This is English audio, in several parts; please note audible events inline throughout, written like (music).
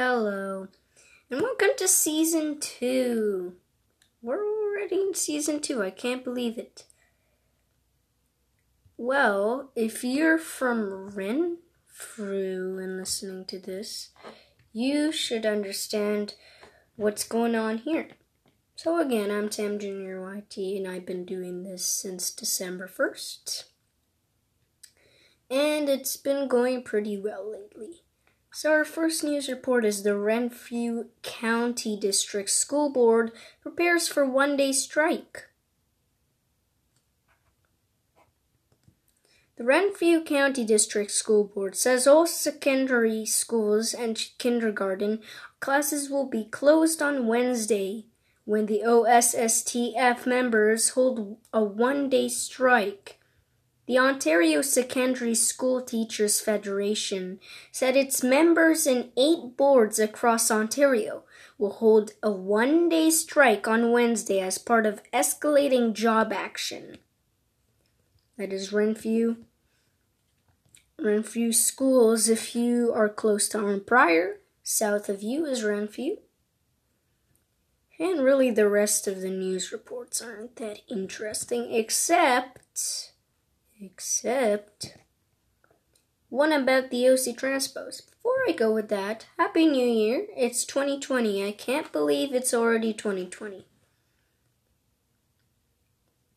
Hello, and welcome to season two. We're already in season two. I can't believe it. Well, if you're from Renfrew and listening to this, you should understand what's going on here. So, again, I'm Sam Junior YT, and I've been doing this since December 1st. And it's been going pretty well lately. So, our first news report is the Renfrew County District School Board prepares for one day strike. The Renfrew County District School Board says all secondary schools and kindergarten classes will be closed on Wednesday when the OSSTF members hold a one day strike. The Ontario Secondary School Teachers Federation said its members in eight boards across Ontario will hold a one day strike on Wednesday as part of escalating job action. That is Renfrew. Renfrew schools, if you are close to Arnprior, south of you is Renfrew. And really, the rest of the news reports aren't that interesting, except except one about the OC Transpo. Before I go with that, Happy New Year. It's 2020. I can't believe it's already 2020.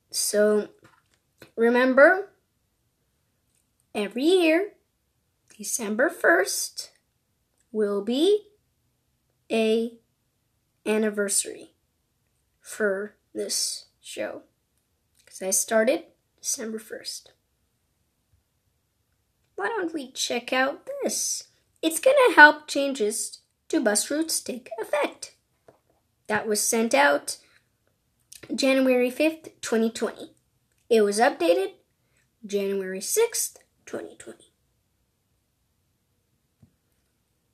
So, remember, every year, December 1st will be a anniversary for this show. Because I started December 1st. Why don't we check out this? It's to help changes to bus routes take effect. That was sent out January 5th, 2020. It was updated January 6th, 2020.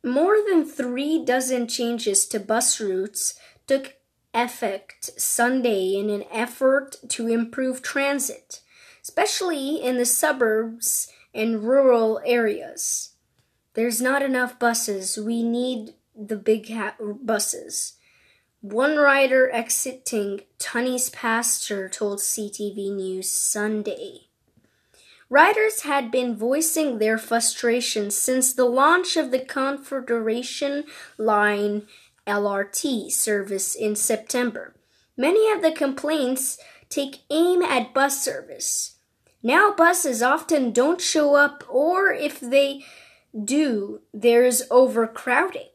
More than three dozen changes to bus routes took effect Sunday in an effort to improve transit especially in the suburbs and rural areas. There's not enough buses. We need the big ha- buses. One rider exiting Tunney's pasture told CTV News Sunday. Riders had been voicing their frustration since the launch of the Confederation Line LRT service in September. Many of the complaints take aim at bus service. Now buses often don't show up, or if they do, there's overcrowding.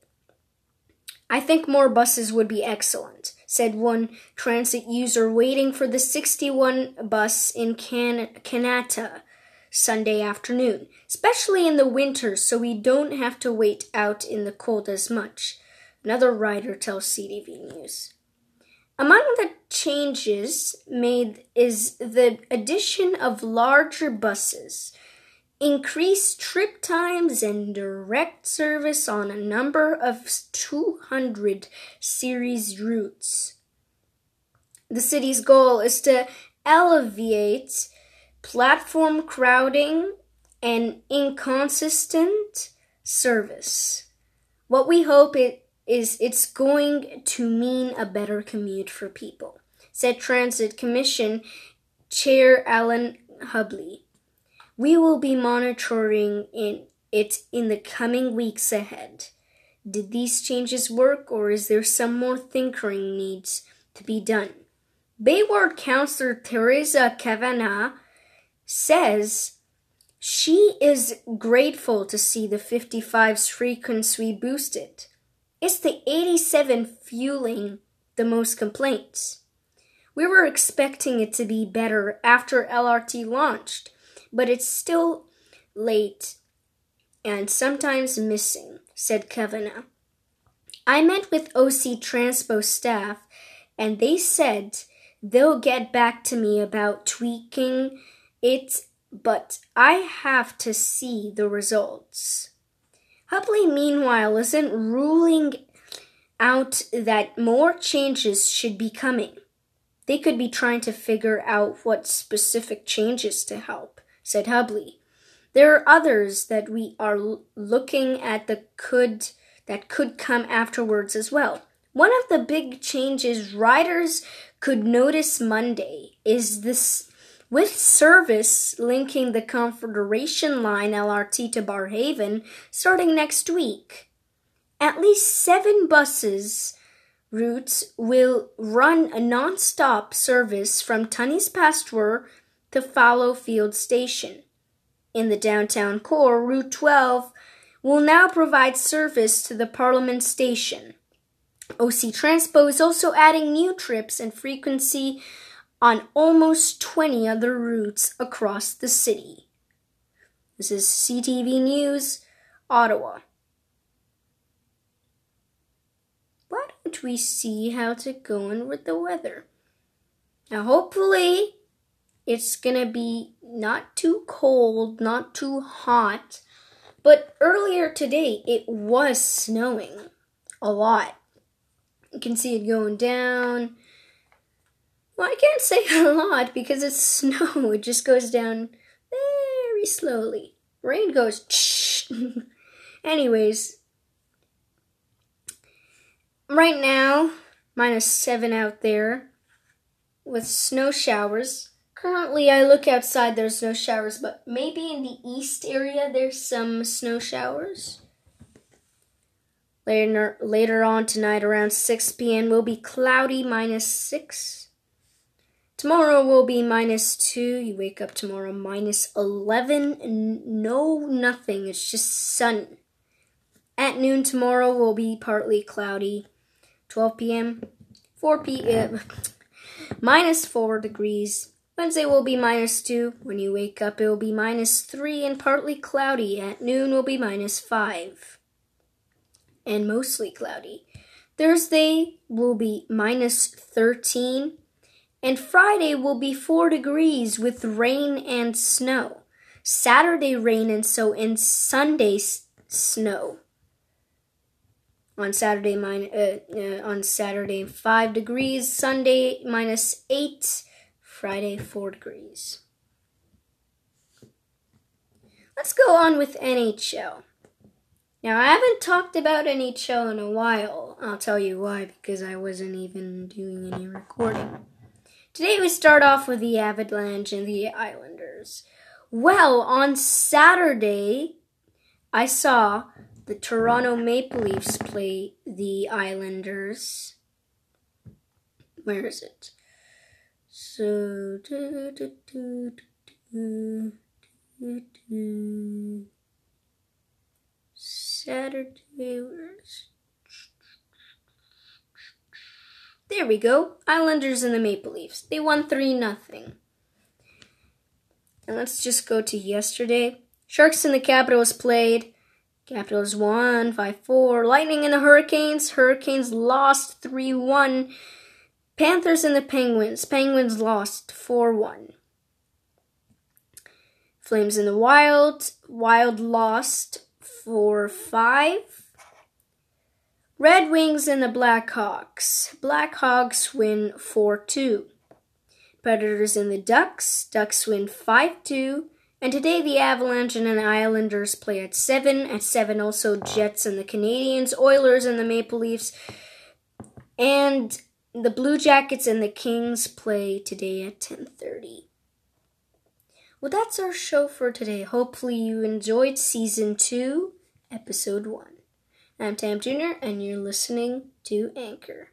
I think more buses would be excellent, said one transit user waiting for the 61 bus in Kanata Sunday afternoon, especially in the winter so we don't have to wait out in the cold as much. Another rider tells CTV News. Among the changes made is the addition of larger buses, increased trip times, and direct service on a number of 200 series routes. The city's goal is to alleviate platform crowding and inconsistent service. What we hope it is it's going to mean a better commute for people, said Transit Commission Chair Allan Hubley. We will be monitoring in it in the coming weeks ahead. Did these changes work or is there some more tinkering needs to be done? Bay Ward Councillor Teresa Kavanagh says she is grateful to see the 55's frequency boosted. It's the 87 fueling the most complaints. We were expecting it to be better after LRT launched, but it's still late and sometimes missing, said Kavanagh. I met with OC Transpo staff and they said they'll get back to me about tweaking it, but I have to see the results. Hubley, meanwhile, isn't ruling out that more changes should be coming. They could be trying to figure out what specific changes to help, said Hubley. There are others that we are looking at that could that could come afterwards as well. One of the big changes riders could notice Monday is this with service linking the Confederation Line LRT to Barrhaven starting next week. At least seven buses routes will run a non stop service from Tunney's Pasture to Fallowfield Station. In the downtown core, Route 12 will now provide service to the Parliament Station. OC Transpo is also adding new trips and frequency on almost 20 other routes across the city. This is CTV News, Ottawa. Why don't we see how it's going with the weather? Now, hopefully, it's gonna be not too cold, not too hot. But earlier today, it was snowing a lot. You can see it going down. Well, I can't say (laughs) a lot because it's snow. (laughs) It just goes down very slowly. Rain goes. (laughs) Anyways, right now, minus seven out there with snow showers. Currently, I look outside, there's no showers, but maybe in the east area there's some snow showers. Later, later on tonight, around 6 p.m., will be cloudy, minus 6. Tomorrow will be minus 2. You wake up tomorrow, minus 11. No, nothing. It's just sun. At noon tomorrow will be partly cloudy. 12 p.m., 4 p.m., uh, (laughs) minus 4 degrees. Wednesday will be minus 2. When you wake up, it will be minus 3 and partly cloudy. At noon will be minus 5 and mostly cloudy. Thursday will be minus 13, and Friday will be 4 degrees with rain and snow. Saturday, rain and so, and Sunday, snow. On Saturday, min- uh, uh, on Saturday, 5 degrees. Sunday, minus 8. Friday, 4 degrees. Let's go on with NHL. Now, I haven't talked about NHL in a while. I'll tell you why, because I wasn't even doing any recording. Today we start off with the Avalanche and the Islanders. Well, on Saturday, I saw the Toronto Maple Leafs play the Islanders. Where is it? So. There we go. Islanders and the Maple Leafs. They won 3 nothing. And let's just go to yesterday. Sharks and the Capitals played. Capitals won 5 4. Lightning and the Hurricanes. Hurricanes lost 3 1. Panthers and the Penguins. Penguins lost 4 1. Flames in the Wild. Wild lost four, five. Red Wings and the Blackhawks. Blackhawks win 4 2. Predators and the Ducks. Ducks win 5 2. And today the Avalanche and the Islanders play at 7. At 7 also Jets and the Canadiens, Oilers and the Maple Leafs. And the Blue Jackets and the Kings play today at 10:30. Well, that's our show for today. Hopefully, you enjoyed season two, episode one. I'm Tam Jr., and you're listening to Anchor.